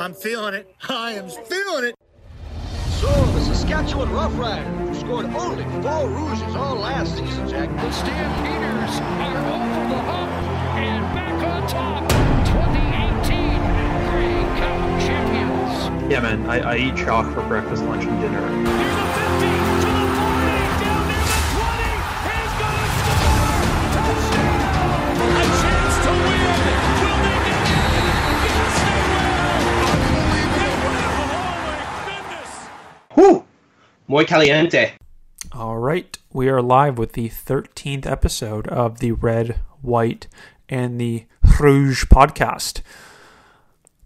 I'm feeling it. I am feeling it. So, the Saskatchewan Roughriders, who scored only four rouges all last season, Jack. The Stampeders are over the hump and back on top. 2018 Grey Cup champions. Yeah, man, I, I eat chalk for breakfast, lunch, and dinner. Muy caliente. All right, we are live with the 13th episode of the Red, White, and the Rouge podcast.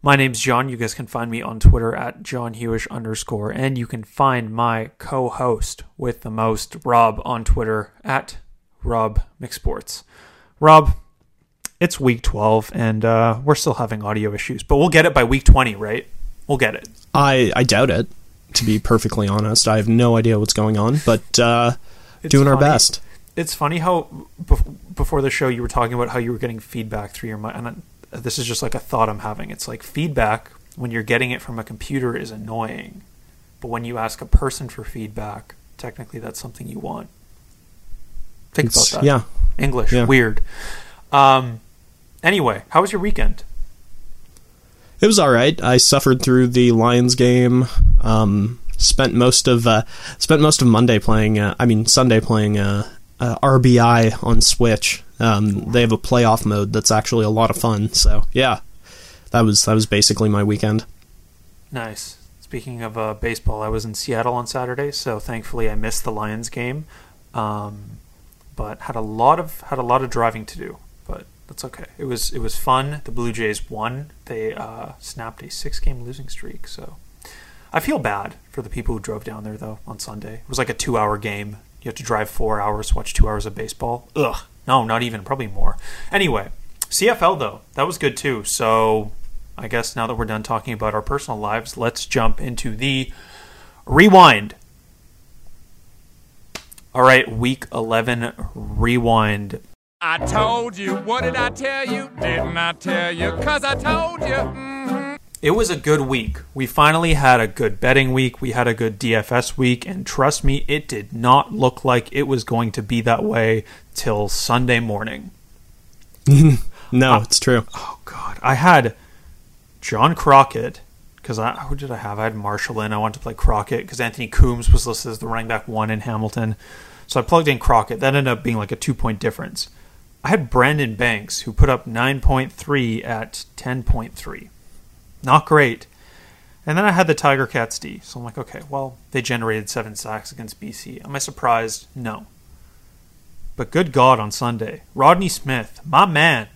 My name's John. You guys can find me on Twitter at John Hewish underscore, and you can find my co-host with the most, Rob, on Twitter at Rob McSports. Rob, it's week 12, and uh, we're still having audio issues, but we'll get it by week 20, right? We'll get it. I, I doubt it, to be perfectly honest. I have no idea what's going on, but uh, doing our best. It's funny how bef- before the show you were talking about how you were getting feedback through your mind, and this is just like a thought I'm having. It's like feedback when you're getting it from a computer is annoying, but when you ask a person for feedback, technically that's something you want. Think It's- about that. yeah. English, Yeah. weird. Um. Anyway, how was your weekend? It was all right. I suffered through the Lions game. Um, spent most of uh, spent most of Monday playing. Uh, I mean Sunday playing uh, uh, RBI on Switch. Um, they have a playoff mode that's actually a lot of fun. So yeah, that was that was basically my weekend. Nice. Speaking of uh, baseball, I was in Seattle on Saturday, so thankfully I missed the Lions game, um, but had a lot of had a lot of driving to do. That's okay. It was it was fun. The Blue Jays won. They uh, snapped a six game losing streak. So I feel bad for the people who drove down there though on Sunday. It was like a two hour game. You have to drive four hours, watch two hours of baseball. Ugh. No, not even. Probably more. Anyway, CFL though that was good too. So I guess now that we're done talking about our personal lives, let's jump into the rewind. All right, week 11 rewind. I told you, what did I tell you? Didn't I tell you? Cause I told you. hmm It was a good week. We finally had a good betting week. We had a good DFS week. And trust me, it did not look like it was going to be that way till Sunday morning. No, it's true. Oh, God. I had John Crockett. Because I, who did I have? I had Marshall in. I wanted to play Crockett because Anthony Coombs was listed as the running back one in Hamilton. So I plugged in Crockett. That ended up being like a two point difference. I had Brandon Banks, who put up 9.3 at 10.3. Not great. And then I had the Tiger Cats D. So I'm like, okay, well, they generated seven sacks against BC. Am I surprised? No. But good God on Sunday. Rodney Smith, my man.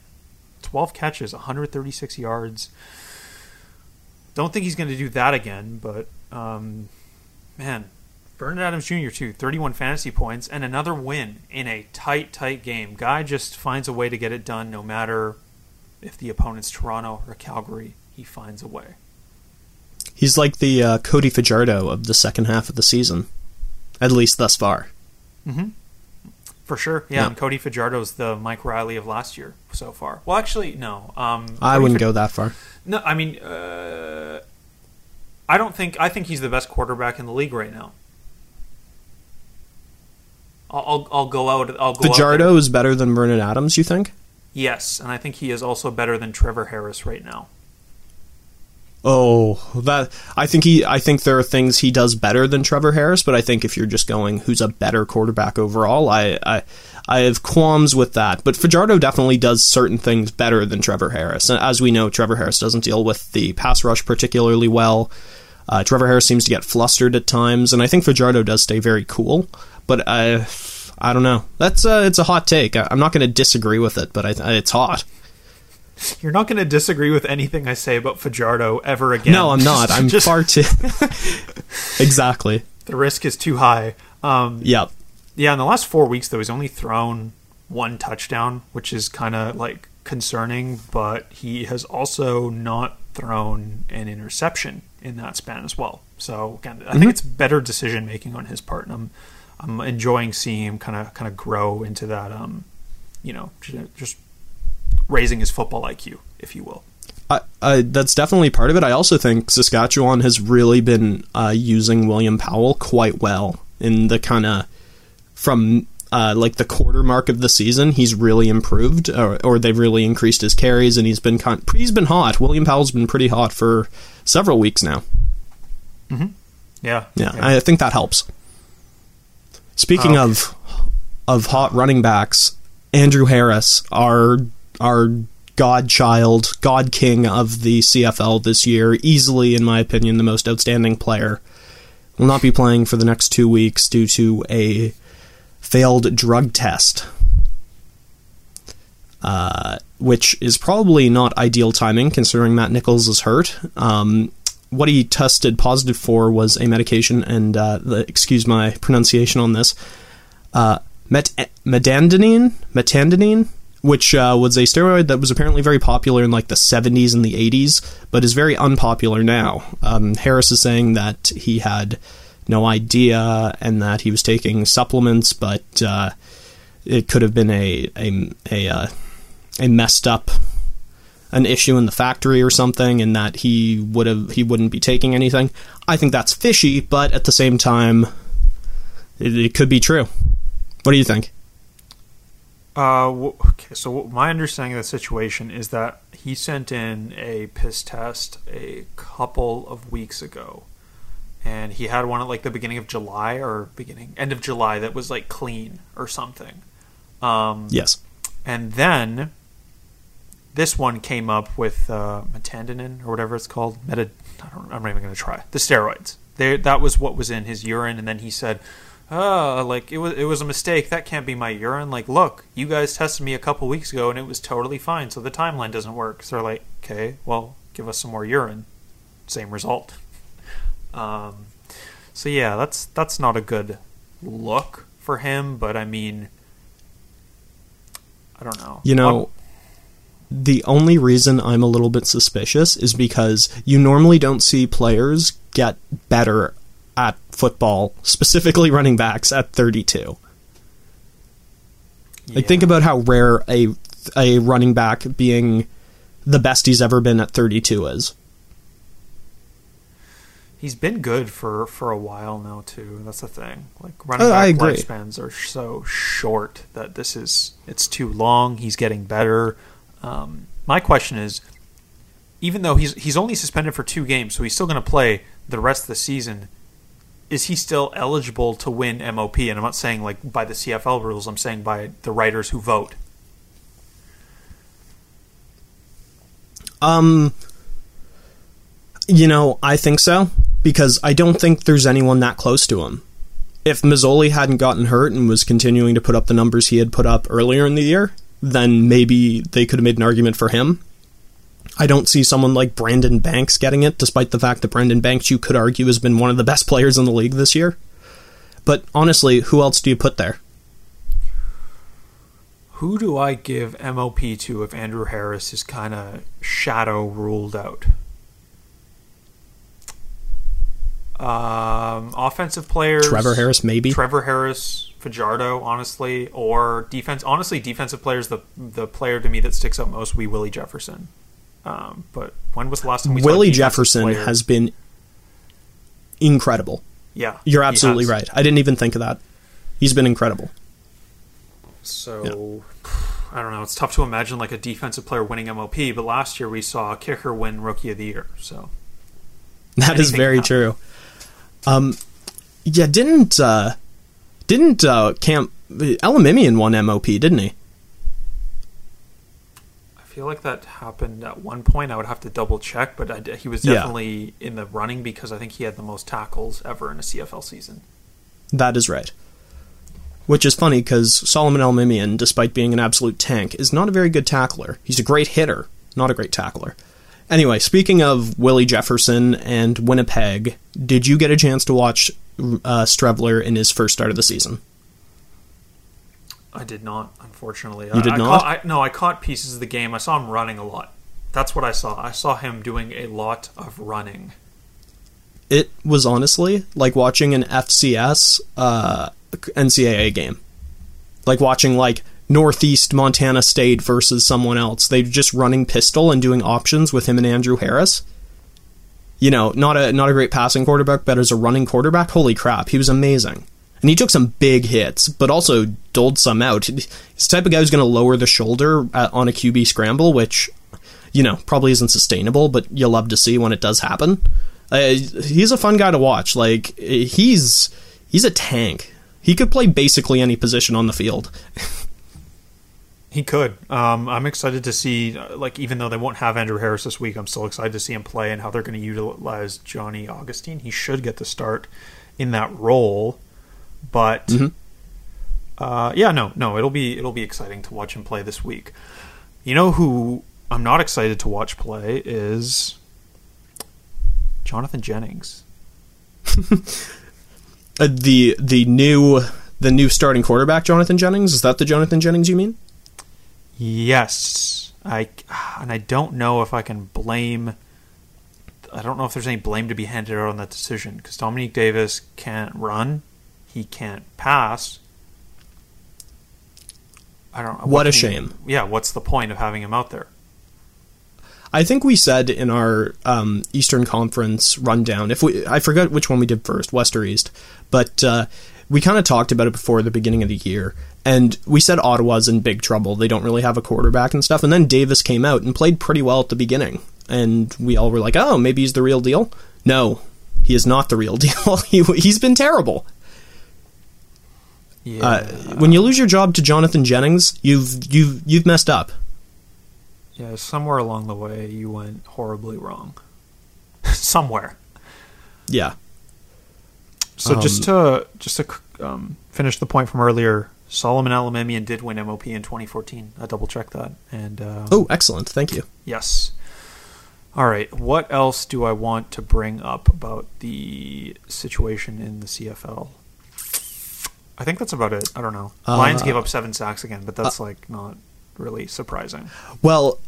12 catches, 136 yards. Don't think he's going to do that again, but um, man, Vernon Adams Jr. too, 31 fantasy points and another win in a tight, tight game. Guy just finds a way to get it done, no matter if the opponent's Toronto or Calgary. He finds a way. He's like the uh, Cody Fajardo of the second half of the season, at least thus far. Hmm. For sure, yeah. Yeah. And Cody Fajardo's the Mike Reilly of last year so far. Well, actually, no. Um, I Cody wouldn't go that far. No, I mean, uh, I don't think. I think he's the best quarterback in the league right now. I'll, I'll, go out. I'll go Fajardo is better than Vernon Adams. You think? Yes, and I think he is also better than Trevor Harris right now. Oh, that I think he. I think there are things he does better than Trevor Harris, but I think if you're just going who's a better quarterback overall, I I, I have qualms with that. But Fajardo definitely does certain things better than Trevor Harris. And As we know, Trevor Harris doesn't deal with the pass rush particularly well. Uh, Trevor Harris seems to get flustered at times, and I think Fajardo does stay very cool. But I, I don't know. That's uh, it's a hot take. I, I'm not going to disagree with it, but I, it's hot. You're not going to disagree with anything I say about Fajardo ever again. No, I'm not. I'm Just- far too. exactly. The risk is too high. Um, Yep. Yeah, in the last four weeks, though, he's only thrown one touchdown, which is kind of like concerning, but he has also not thrown an interception in that span as well. So again, I think it's better decision making on his part, and I'm I'm enjoying seeing him kind of kind of grow into that um, you know, just raising his football IQ, if you will. I, I, that's definitely part of it. I also think Saskatchewan has really been uh, using William Powell quite well in the kind of from uh, like the quarter mark of the season. He's really improved, or, or they've really increased his carries, and he's been con- he's been hot. William Powell's been pretty hot for several weeks now. Yeah. Yeah, I think that helps. Speaking Oh, of of hot running backs, Andrew Harris, our our godchild, god king of the CFL this year, easily in my opinion the most outstanding player, will not be playing for the next 2 weeks due to a failed drug test. Uh, which is probably not ideal timing considering Matt Nichols is hurt. Um, what he tested positive for was a medication, and uh, the, excuse my pronunciation on this, uh, met- which uh, was a steroid that was apparently very popular in like the 70s and the 80s, but is very unpopular now. Um, Harris is saying that he had no idea and that he was taking supplements, but uh, it could have been a a a, uh, a messed up an issue in the factory or something and that he would have he wouldn't be taking anything. I think that's fishy, but at the same time it, it could be true. What do you think? Uh, okay, so my understanding of the situation is that he sent in a piss test a couple of weeks ago, and he had one at like the beginning of July or beginning end of July that was like clean or something. Um, Yes. and then this one came up with uh, metandinin or whatever it's called. Meta, I don't, I'm not even going to try the steroids. They, that was what was in his urine, and then he said, "Oh, like it was it was a mistake. That can't be my urine. Like, look, you guys tested me a couple weeks ago, and it was totally fine. So the timeline doesn't work." So they're like, "Okay, well, give us some more urine. Same result." Um, so yeah, that's that's not a good look for him. But I mean, I don't know. You know, the only reason I'm a little bit suspicious is because you normally don't see players get better at football, specifically running backs at 32. Like think about how rare a a running back being the best he's ever been at 32 is. He's been good for for a while now too. That's the thing. Like running Oh, back lifespans are so short that this is it's too long. He's getting better. Um, my question is, even though he's he's only suspended for two games, so he's still going to play the rest of the season. Is he still eligible to win MOP? And I'm not saying like by the CFL rules. I'm saying by the writers who vote. Um, you know, I think so because I don't think there's anyone that close to him. If Masoli hadn't gotten hurt and was continuing to put up the numbers he had put up earlier in the year, then maybe they could have made an argument for him. I don't see someone like Brandon Banks getting it, despite the fact that Brandon Banks, you could argue, has been one of the best players in the league this year. But honestly, who else do you put there? Who do I give MOP to if Andrew Harris is kind of shadow ruled out? Um, offensive players. Trevor Harris, maybe. Trevor Harris, Fajardo, honestly, or defense. Honestly, defensive players. The the player to me that sticks out most We Willie Jefferson. Um, but when was the last time we Willie Jefferson player? has been incredible. Yeah, You're absolutely right. I didn't even think of that. He's been incredible. So I don't know. It's tough to imagine like a defensive player winning MOP. But last year we saw a kicker win Rookie of the Year. So That is very true. Um, yeah, didn't uh, didn't uh, Camp Elimimian won MOP, didn't he? I feel like that happened at one point. I would have to double check, but I, he was Yeah. definitely in the running because I think he had the most tackles ever in a CFL season. That is right. Which is funny because Solomon Elimimian, despite being an absolute tank, is not a very good tackler. He's a great hitter, not a great tackler. Anyway, speaking of Willie Jefferson and Winnipeg, did you get a chance to watch uh, Streveler in his first start of the season? I did not, unfortunately. You I, did I not? Caught, I, no, I caught pieces of the game. I saw him running a lot. That's what I saw. I saw him doing a lot of running. it was honestly like watching an FCS uh, NCAA game, like watching like Northeast Montana State versus someone else. They're just running pistol and doing options with him and Andrew Harris. You know, not a not a great passing quarterback, but as a running quarterback, holy crap, he was amazing. And he took some big hits, but also doled some out. He's the type of guy who's going to lower the shoulder at, on a QB scramble, which, you know, probably isn't sustainable, but you love to see when it does happen. Uh, he's a fun guy to watch. Like he's he's a tank. He could play basically any position on the field. He could. Um, I'm excited to see, uh, like, even though they won't have Andrew Harris this week, I'm still excited to see him play and how they're going to utilize Johnny Augustine. He should get the start in that role, but Mhm. uh, yeah, no, no, it'll be it'll be exciting to watch him play this week. You know who I'm not excited to watch play is Jonathan Jennings. Uh, the the new the new starting quarterback, Jonathan Jennings. Is that the Jonathan Jennings you mean? Yes, I and I don't know if I can blame. I don't know if there's any blame to be handed out on that decision because Dominique Davis can't run, he can't pass. I don't. What a can you- shame. yeah, what's the point of having him out there? I think we said in our um, Eastern Conference rundown, if we, I forget which one we did first, West or East, but uh, we kind of talked about it before the beginning of the year, and we said Ottawa's in big trouble. They don't really have a quarterback and stuff, and then Davis came out and played pretty well at the beginning, and we all were like, oh, maybe he's the real deal. No, he is not the real deal. he, he's been terrible. Yeah, Uh, when you lose your job to Jonathan Jennings, you've you've you've messed up. yeah. Somewhere along the way, you went horribly wrong. somewhere. Yeah. So just to just to um, finish the point from earlier, Solomon Elimimian did win MOP in 2014. I double checked that, and um, Oh, excellent. Thank you. yes. All right, what else do I want to bring up about the situation in the CFL? I think that's about it. I don't know. Lions Uh, gave up seven sacks again, but that's like not really surprising. Well,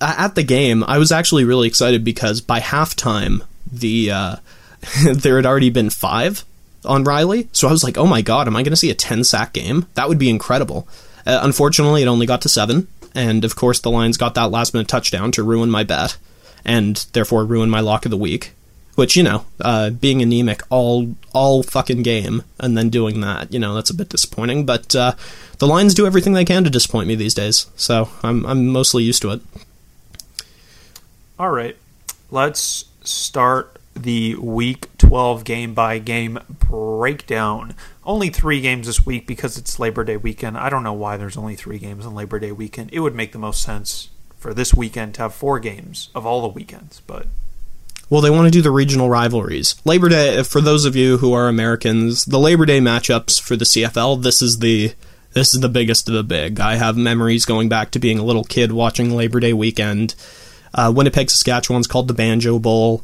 at the game, I was actually really excited because by halftime, the uh, there had already been five on Reilly. So I was like, "Oh my god, am I going to see a ten sack game? That would be incredible." Uh, unfortunately, it only got to seven, and of course, the Lions got that last minute touchdown to ruin my bet, and therefore ruin my lock of the week. Which you know, uh, being anemic all all fucking game and then doing that, you know, that's a bit disappointing. But uh, the Lions do everything they can to disappoint me these days, so I'm I'm mostly used to it. All right, let's start the week 12 game by game breakdown. Only three games this week because it's Labor Day weekend. I don't know why there's only three games on Labor Day weekend. It would make the most sense for this weekend to have four games of all the weekends, but Well, they want to do the regional rivalries. Labor Day, for those of you who are Americans, the Labor Day matchups for the CFL, this is the this is the biggest of the big. I have memories going back to being a little kid watching Labor Day weekend. Uh, Winnipeg, Saskatchewan's called the Banjo Bowl.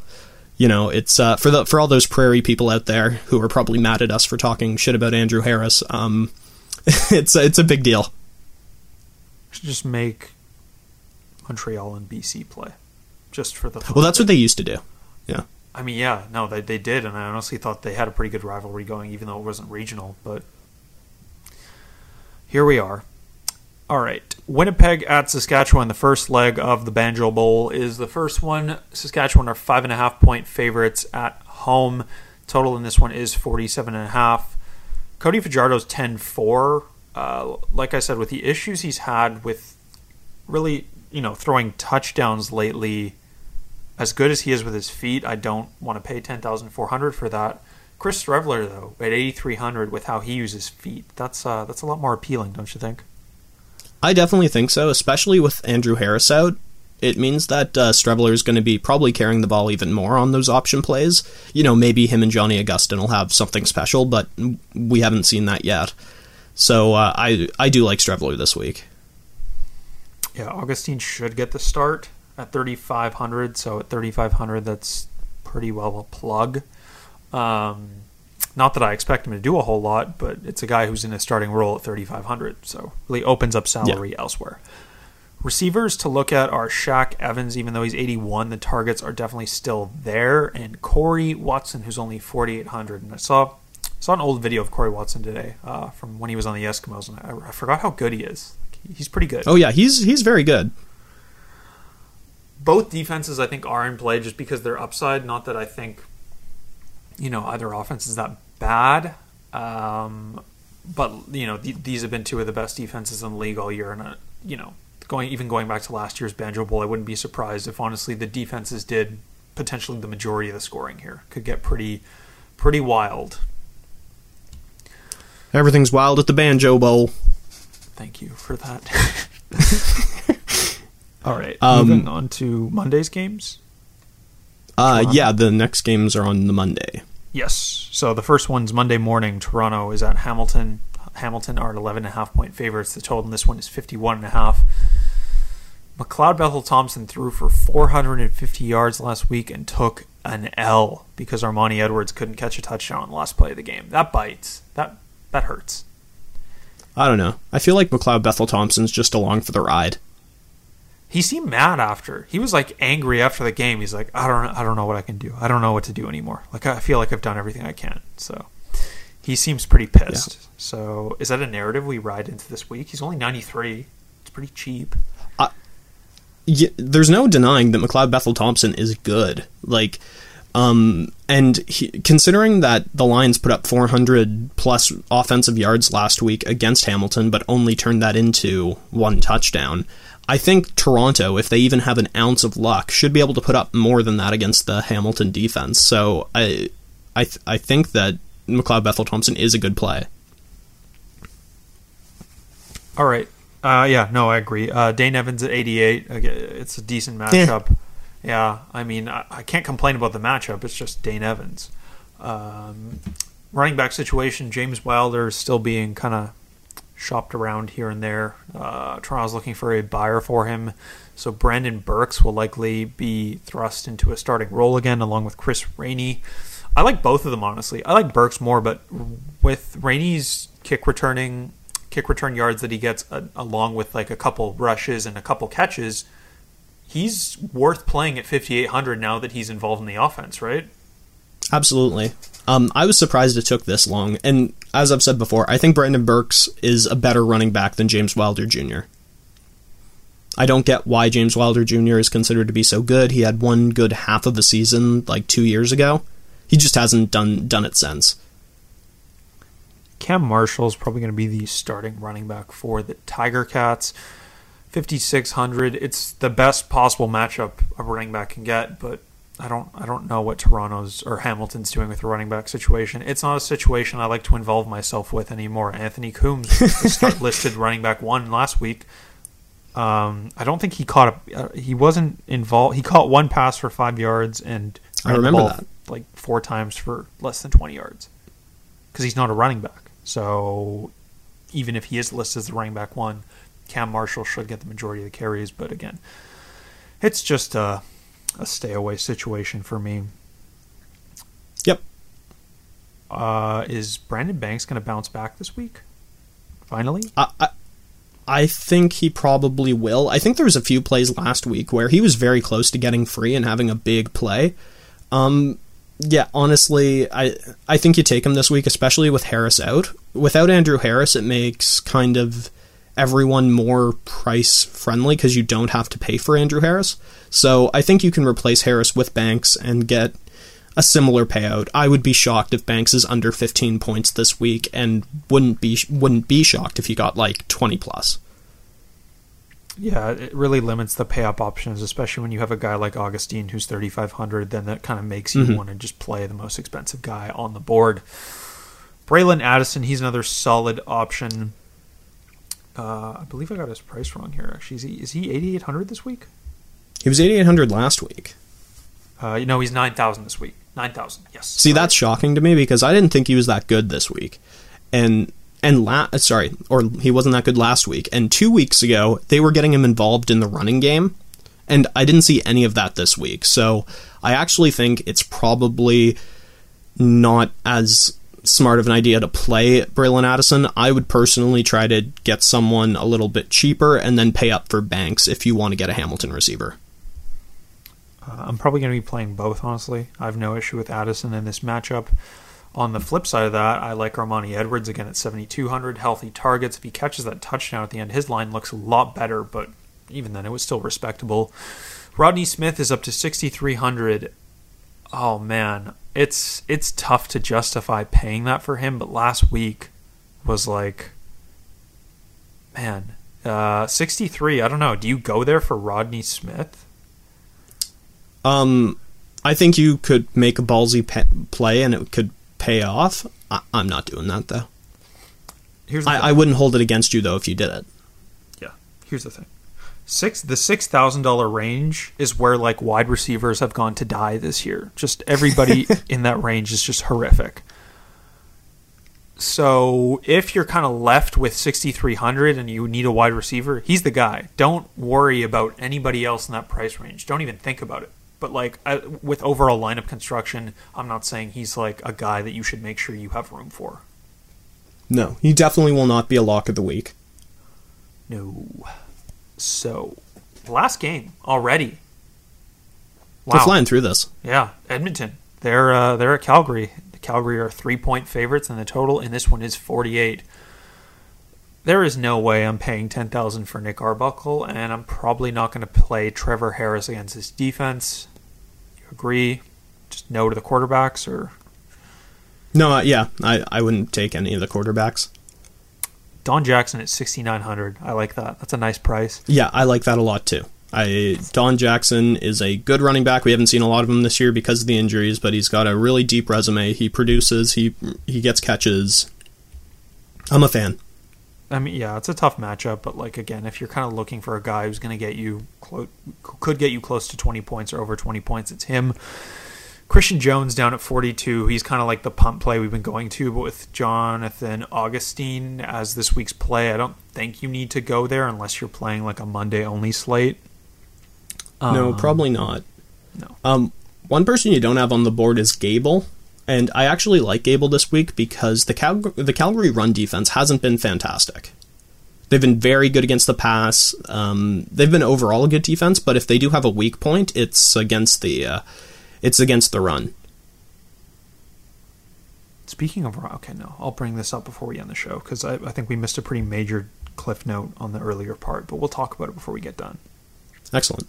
You know, it's uh, for the for all those prairie people out there who are probably mad at us for talking shit about Andrew Harris. Um, it's it's a big deal. just make Montreal and BC play. Just for the Well, that's what they used to do. Yeah. I mean, yeah, no, they they did, and I honestly thought they had a pretty good rivalry going, even though it wasn't regional. But here we are. All right, Winnipeg at Saskatchewan. The first leg of the Banjo Bowl is the first one. Saskatchewan are five and a half point favorites at home. Total in this one is forty-seven and a half. Cody Fajardo's 10-4. Uh, like I said, with the issues he's had with really, you know, throwing touchdowns lately, as good as he is with his feet, I don't want to pay ten thousand four hundred for that. Chris Streveler though, at eighty three hundred with how he uses feet, that's uh, that's a lot more appealing, don't you think? I definitely think so, especially with Andrew Harris out. It means that uh, Streveler is going to be probably carrying the ball even more on those option plays. You know, maybe him and Johnny Augustine will have something special, but we haven't seen that yet. So uh, I I do like Streveler this week. Yeah, Augustine should get the start at thirty five hundred. So at thirty five hundred, that's pretty well a plug. Um, not that I expect him to do a whole lot, but it's a guy who's in a starting role at 3,500, so really opens up salary elsewhere. Receivers to look at are Shaq Evans, even though he's 81, the targets are definitely still there, and Corey Watson, who's only 4,800. And I saw saw an old video of Corey Watson today uh, from when he was on the Eskimos, and I, I forgot how good he is. He's pretty good. Oh yeah, he's he's very good. both defenses I think are in play just because they're upside. Not that I think, you know, either offense is that bad. Um, but you know, th- these have been two of the best defenses in the league all year, and uh, you know, going even going back to last year's Banjo Bowl, I wouldn't be surprised if honestly the defenses did potentially the majority of the scoring here. Could get pretty, pretty wild. Everything's wild at the Banjo Bowl. Thank you for that. all right, Um, moving on to Monday's games. Uh, yeah, the next games are on the Monday. Yes. So the first one's Monday morning. Toronto is at Hamilton. Hamilton are 11 and a half point favorites. The total in this one is 51 and a half. McLeod Bethel Thompson threw for 450 yards last week and took an L because Armani Edwards couldn't catch a touchdown on the last play of the game. That bites. That that hurts. I don't know. I feel like McLeod Bethel Thompson's just along for the ride. He seemed mad after. He was like angry after the game. He's like, I don't, I don't know what I can do. I don't know what to do anymore. Like I feel like I've done everything I can. So he seems pretty pissed. So is that a narrative we ride into this week? He's only ninety three. It's pretty cheap. yeah, there's no denying that McLeod Bethel Thompson is good. Like, um, and he, considering that the Lions put up 400 plus offensive yards last week against Hamilton, but only turned that into one touchdown, I think Toronto, if they even have an ounce of luck, should be able to put up more than that against the Hamilton defense. So I, I, th- I think that McLeod Bethel Thompson is a good play. All right. Uh, yeah, no, I agree. Uh, Dane Evans at 88. Again, It's a decent matchup. Yeah, I mean, I, I can't complain about the matchup. It's just Dane Evans. Um, running back situation, James Wilder is still being kind of shopped around here and there. Uh, Toronto's looking for a buyer for him. So Brandon Burks will likely be thrust into a starting role again, along with Chris Rainey. I like both of them honestly. I like Burks more, but with Rainey's kick returning, kick return yards that he gets, uh, along with like a couple rushes and a couple catches, he's worth playing at 5800 now that he's involved in the offense, right? Absolutely. Um, I was surprised it took this long, and as I've said before, I think Brandon Burks is a better running back than James Wilder Jr. I don't get why James Wilder Jr. is considered to be so good. He had one good half of a season like two years ago. He just hasn't done done it since. Cam Marshall is probably going to be the starting running back for the Tiger Cats. 5600. It's the best possible matchup a running back can get, but I don't I don't know what Toronto's or Hamilton's doing with the running back situation. It's not a situation I like to involve myself with anymore. Anthony Coombs start listed running back one last week. Um, I don't think he caught a. Uh, he wasn't involved. He caught one pass for five yards and I remember that. like four times for less than twenty yards because he's not a running back. So even if he is listed as the running back one, Cam Marshall should get the majority of the carries. But again, it's just a, a stay away situation for me. Yep. Uh, is Brandon Banks going to bounce back this week? Finally, I, I I think he probably will. I think there was a few plays last week where he was very close to getting free and having a big play. Um, yeah, honestly, I I think you take him this week, especially with Harris out. Without Andrew Harris, it makes kind of everyone more price friendly because you don't have to pay for Andrew Harris. So I think you can replace Harris with Banks and get a similar payout. I would be shocked if Banks is under 15 points this week, and wouldn't be wouldn't be shocked if he got like 20 plus. yeah, it really limits the pay up options, especially when you have a guy like Augustine who's thirty five hundred. Then that kind of makes you mm-hmm. want to just play the most expensive guy on the board. Bralon Addison, he's another solid option. Uh, I believe I got his price wrong here. Actually, is he is he eighty eight hundred this week? He was 8800 last week. Uh, you know, he's nine thousand this week. Nine thousand, yes. See, that's shocking to me because I didn't think he was that good this week. And and la- uh, sorry, or he wasn't that good last week. And 2 weeks ago, they were getting him involved in the running game, and I didn't see any of that this week. So, I actually think it's probably not as smart of an idea to play Bralon Addison. I would personally try to get someone a little bit cheaper and then pay up for Banks if you want to get a Hamilton receiver. Uh, I'm probably going to be playing both, honestly. I have no issue with Addison in this matchup. On the flip side of that, I like Armani Edwards again at 7,200. Healthy targets. If he catches that touchdown at the end, his line looks a lot better, but even then, it was still respectable. Rodney Smith is up to 6,300. Oh man, it's it's tough to justify paying that for him. But last week was like, man, uh, 63. I don't know. Do you go there for Rodney Smith? Um, I think you could make a ballsy pe- play and it could pay off. I- I'm not doing that though. Here's I-, I wouldn't hold it against you though if you did it. Yeah. Here's the thing. Six the six thousand dollar range is where like wide receivers have gone to die this year. Just everybody in that range is just horrific. So if you're kind of left with sixty three hundred and you need a wide receiver, he's the guy. Don't worry about anybody else in that price range. Don't even think about it. But like I, with overall lineup construction, I'm not saying he's like a guy that you should make sure you have room for. No, he definitely will not be a lock of the week. No. So, last game already. They're flying through this. Yeah, Edmonton. They're uh, they're at Calgary. The Calgary are three point favorites, and the total in this one is forty eight. There is no way I'm paying ten thousand for Nick Arbuckle, and I'm probably not going to play Trevor Harris against his defense. You agree? Just no to the quarterbacks, or No, uh, yeah, I, I wouldn't take any of the quarterbacks. Don Jackson at sixty nine hundred. I like that. That's a nice price. Yeah, I like that a lot too. I Don Jackson is a good running back. We haven't seen a lot of him this year because of the injuries, but he's got a really deep resume. He produces, he he gets catches. I'm a fan. I mean, yeah, it's a tough matchup, but like again, if you're kind of looking for a guy who's going to get you clo- could get you close to 20 points or over 20 points, it's him. Christian Jones down at 42. He's kind of like the punt play we've been going to, but with Jonathan Augustine as this week's play, I don't think you need to go there unless you're playing like a Monday only slate. no, Um, probably not. no. Um, one person you don't have on the board is Gable, and I actually like Gable this week because the Cal- the Calgary run defense hasn't been fantastic. They've been very good against the pass. Um, they've been overall a good defense, but if they do have a weak point, it's against the uh, it's against the run. Speaking of, okay, no, I'll bring this up before we end the show because I, I think we missed a pretty major cliff note on the earlier part, but we'll talk about it before we get done. Excellent.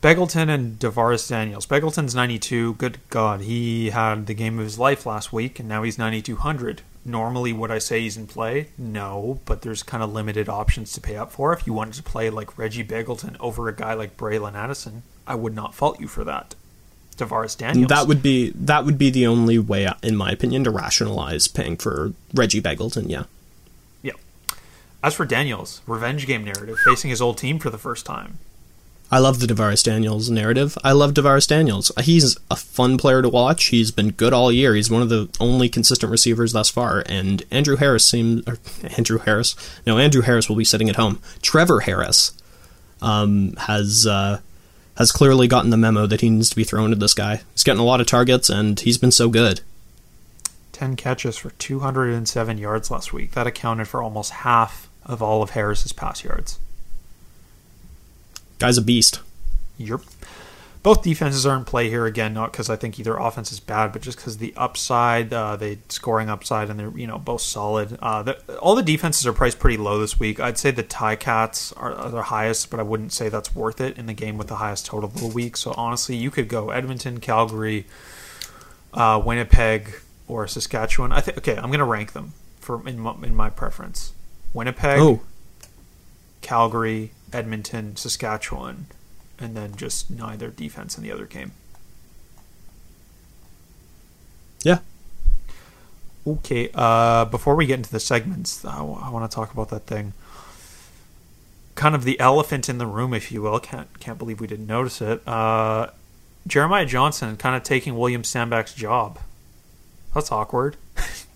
Begelton and Davaris Daniels. Begelton's 92. Good God, he had the game of his life last week, and now he's 9,200. Normally, would I say he's in play? No, but there's kind of limited options to pay up for. If you wanted to play like Reggie Begelton over a guy like Bralon Addison, I would not fault you for that. Davaris Daniels. That would be that would be the only way, in my opinion, to rationalize paying for Reggie Begelton. Yeah. yeah. As for Daniels, revenge game narrative, facing his old team for the first time. I love the Davaris Daniels narrative. I love Davaris Daniels. He's a fun player to watch. He's been good all year. He's one of the only consistent receivers thus far. And Andrew Harris seems, or Andrew Harris, no, Andrew Harris will be sitting at home. Trevor Harris um, has uh, has clearly gotten the memo that he needs to be thrown to this guy. He's getting a lot of targets, and he's been so good. 10 catches for 207 yards last week. That accounted for almost half of all of Harris's pass yards. Guy's a beast. Yep. Both defenses are in play here again, not because I think either offense is bad, but just because the upside, uh, the scoring upside, and they're you know both solid. Uh, the, all the defenses are priced pretty low this week. I'd say the Tie Cats are, are the highest, but I wouldn't say that's worth it in the game with the highest total of the week. So honestly, you could go Edmonton, Calgary, uh, Winnipeg, or Saskatchewan. I think okay, I'm gonna rank them for in my, in my preference. Winnipeg, Oh, Calgary, Edmonton, Saskatchewan, and then just neither defense in the other game. yeah. Okay, uh, before we get into the segments, I, want to talk about that thing. Kind of the elephant in the room, if you will. Can't can't believe we didn't notice it. Uh, Jeremiah Johnson kind of taking William Stanback's job. That's awkward.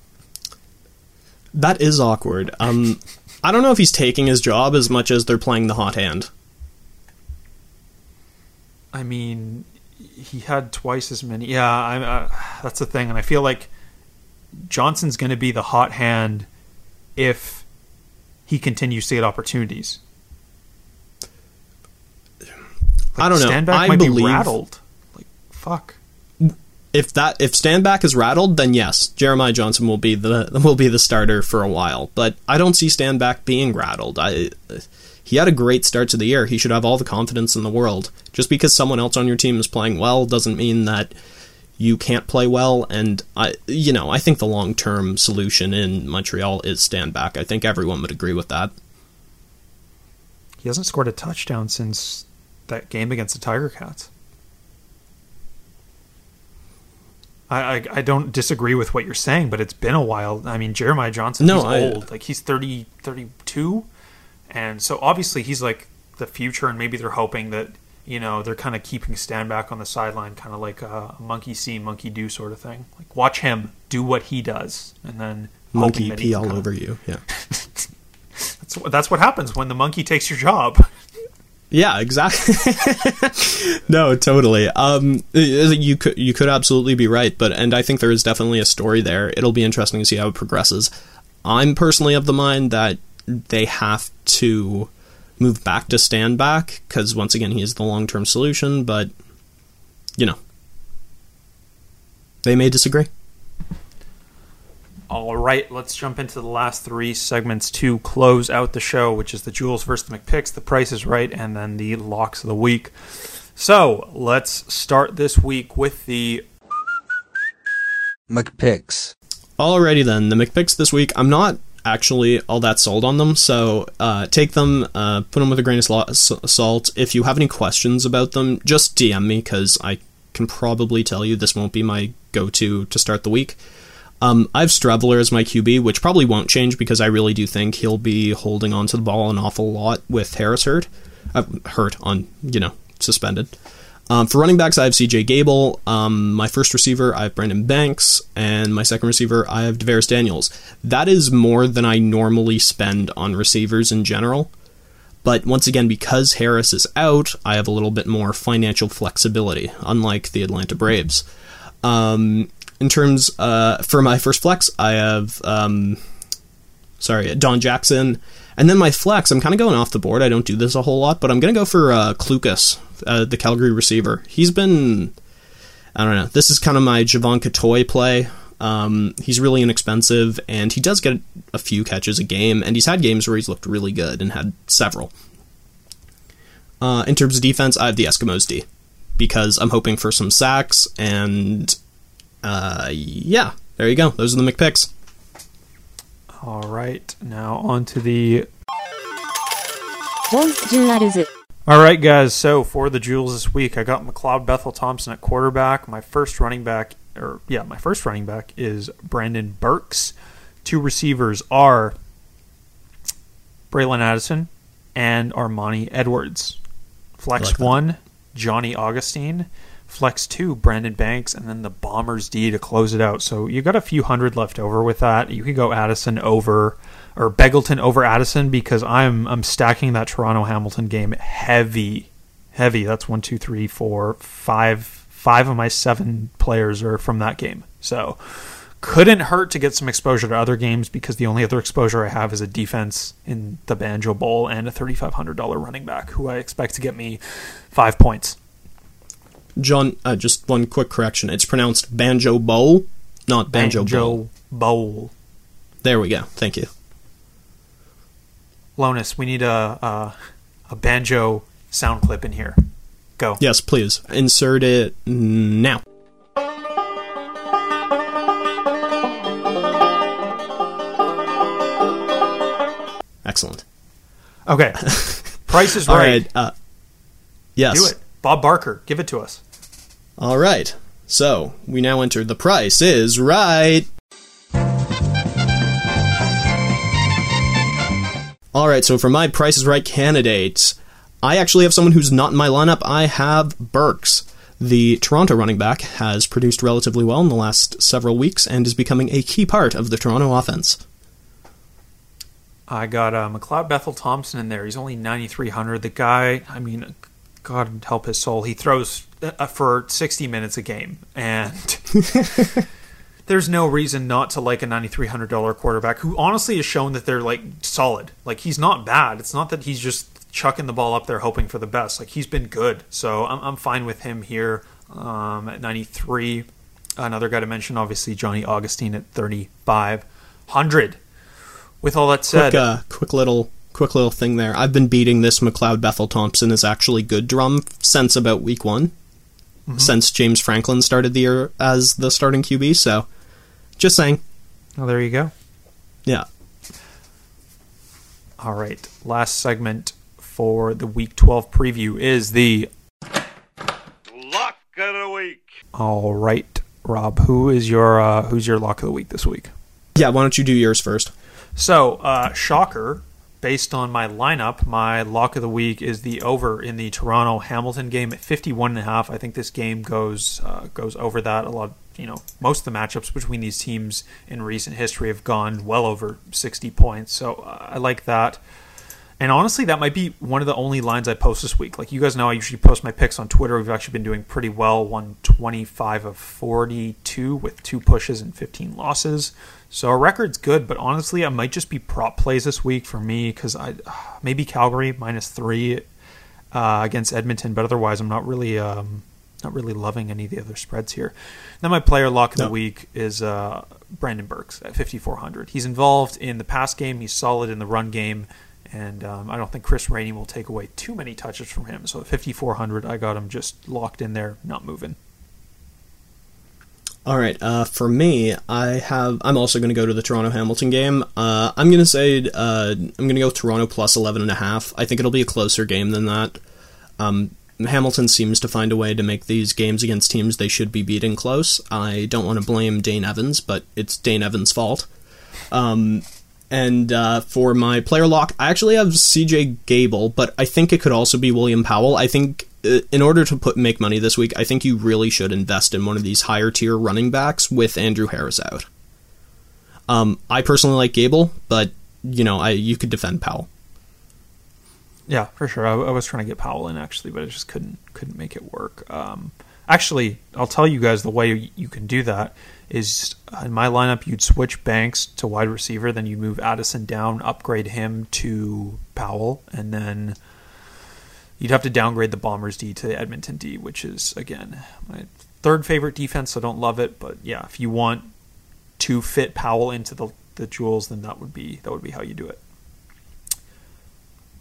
That is awkward. Um, I don't know if he's taking his job as much as they're playing the hot hand. I mean, he had twice as many. Yeah, I, uh, that's the thing, and I feel like Johnson's going to be the hot hand if he continues to get opportunities. I don't know. Stanback I might believe be rattled. Like fuck. if that if Stanback is rattled, then yes, Jeremiah Johnson will be the will be the starter for a while. But I don't see Stanback being rattled. I he had a great start to the year. He should have all the confidence in the world. Just because someone else on your team is playing well doesn't mean that you can't play well. And I, you know, I think the long term solution in Montreal is Stanback. I think everyone would agree with that. He hasn't scored a touchdown since that game against the Tiger Cats. I, I, I don't disagree with what you're saying, but it's been a while. I mean, Jeremiah Johnson, No, he's I- old. Like, he's 30, 32. And so obviously he's like the future, and maybe they're hoping that, you know, they're kind of keeping Stanback on the sideline, kind of like a, monkey see, monkey do sort of thing. Like, watch him do what he does, and then Monkey pee all kinda- over you. Yeah. That's, what- that's what happens when the monkey takes your job. Yeah, exactly. no, totally. Um, you could you could absolutely be right, but and I think there is definitely a story there. It'll be interesting to see how it progresses. I'm personally of the mind that they have to move back to Stanback because once again he is the long term solution, but you know they may disagree. All right, let's jump into the last three segments to close out the show, which is the Jules versus the McPicks, the Price is Right, and then the locks of the week. So let's start this week with the McPicks. Alrighty then, the McPicks this week. I'm not actually all that sold on them, so uh, take them, uh, put them with a grain of salt. If you have any questions about them, just DM me because I can probably tell you this won't be my go-to to start the week. Um, I have Streveler as my QB, which probably won't change because I really do think he'll be holding on to the ball an awful lot with Harris hurt, uh, hurt on you know suspended. Um, for running backs, I have CJ Gable. Um, my first receiver, I have Brandon Banks, and my second receiver, I have Davaris Daniels. That is more than I normally spend on receivers in general. But once again, because Harris is out, I have a little bit more financial flexibility, unlike the Atlanta Braves. Um, in terms, uh, for my first flex, I have, um, sorry, Don Jackson. And then my flex, I'm kind of going off the board. I don't do this a whole lot, but I'm going to go for uh, Klukas, uh, the Calgary receiver. He's been, I don't know, this is kind of my Javon Katoy play. Um, he's really inexpensive, and he does get a few catches a game, and he's had games where he's looked really good and had several. Uh, in terms of defense, I have the Eskimos D because I'm hoping for some sacks, and uh, yeah, there you go. Those are the McPicks. all right. Now on to the All right, guys. So for the jewels this week, I got McLeod Bethel Thompson at quarterback. My first running back, or yeah, my first running back is Brandon Burks. Two receivers are Bralon Addison and Armani Edwards. Flex like that. one, Johnny Augustine. Flex two, Brandon Banks, and then the Bombers D to close it out. So you got a few hundred left over with that. You could go Addison over or Begelton over Addison because I'm I'm stacking that Toronto Hamilton game heavy, heavy. That's one, two, three, four, five, five of my seven players are from that game. So couldn't hurt to get some exposure to other games because the only other exposure I have is a defense in the Banjo Bowl and a $3,500 running back who I expect to get me five points. John, uh, just one quick correction. It's pronounced Banjo Bowl, not Banjo, Bowl. Bowl. There we go. Thank you. Lonus, we need a, a a banjo sound clip in here. Go. Yes, please. Insert it now. Excellent. Okay. Price is All right. right. Uh, yes. Do it. Bob Barker, give it to us. All right. So we now enter the price is right. All right. So for my Price is Right candidates, I actually have someone who's not in my lineup. I have Burks. The Toronto running back has produced relatively well in the last several weeks and is becoming a key part of the Toronto offense. I got uh, McLeod Bethel Thompson in there. He's only 9,300. The guy, I mean, God help his soul, he throws uh, for 60 minutes a game. And there's no reason not to like a $9,300 quarterback who honestly has shown that they're like solid. Like, he's not bad. It's not that he's just chucking the ball up there hoping for the best. Like, he's been good. So I'm, I'm fine with him here um, at 93. Another guy to mention, obviously, Johnny Augustine at 3,500. With all that said, quick, uh, quick little quick little thing there. I've been beating this McLeod Bethel Thompson is actually good drum since about week one, since James Franklin started the year as the starting QB. So, just saying, oh, there you go. yeah. All right. Last segment for the Week 12 preview is the Lock of the week. All right, Rob. Who is your uh, who's your lock of the week this week? Yeah, why don't you do yours first? So, uh, shocker. Based on my lineup, my lock of the week is the over in the Toronto Hamilton game at 51 and a half. I think this game goes uh, goes over that. A lot, you know, most of the matchups between these teams in recent history have gone well over 60 points. So uh, I like that. And honestly, that might be one of the only lines I post this week. Like you guys know, I usually post my picks on Twitter. We've actually been doing pretty well 125 of 42 with two pushes and 15 losses. So our record's good, but honestly, I might just be prop plays this week for me because I maybe Calgary minus three uh, against Edmonton, but otherwise, I'm not really um, not really loving any of the other spreads here. Then my player lock of the week is uh, Brandon Burks at 5400. He's involved in the pass game. He's solid in the run game, and um, I don't think Chris Rainey will take away too many touches from him. So at 5400, I got him just locked in there, not moving. All right. Uh, for me, I have. I'm also going to go to the Toronto Hamilton game. Uh, I'm going to say uh, I'm going to go Toronto plus 11 and a half. I think it'll be a closer game than that. Um, Hamilton seems to find a way to make these games against teams they should be beating close. I don't want to blame Dane Evans, but it's Dane Evans' fault. Um, and uh, for my player lock, I actually have CJ Gable, but I think it could also be William Powell. I think uh, in order to put make money this week, I think you really should invest in one of these higher tier running backs with Andrew Harris out. Um, I personally like Gable, but you know, I you could defend Powell. Yeah, for sure. I, I was trying to get Powell in actually, but I just couldn't couldn't make it work. Um, actually, I'll tell you guys the way you can do that is uh, in my lineup you'd switch Banks to wide receiver, then you move Addison down, upgrade him to Powell, and then you'd have to downgrade the Bombers D to the Edmonton D, which is again my third favorite defense. I don't love it, but yeah, if you want to fit Powell into the the jewels, then that would be that would be how you do it.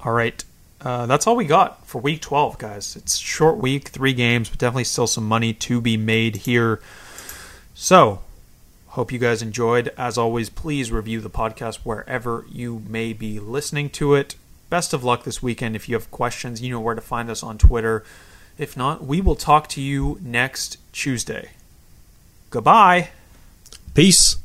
All right. Uh, that's all we got for week 12, guys. It's short week, three games, but definitely still some money to be made here. So, hope you guys enjoyed. As always, please review the podcast wherever you may be listening to it. Best of luck this weekend. If you have questions, you know where to find us on Twitter. If not, we will talk to you next Tuesday. Goodbye. Peace.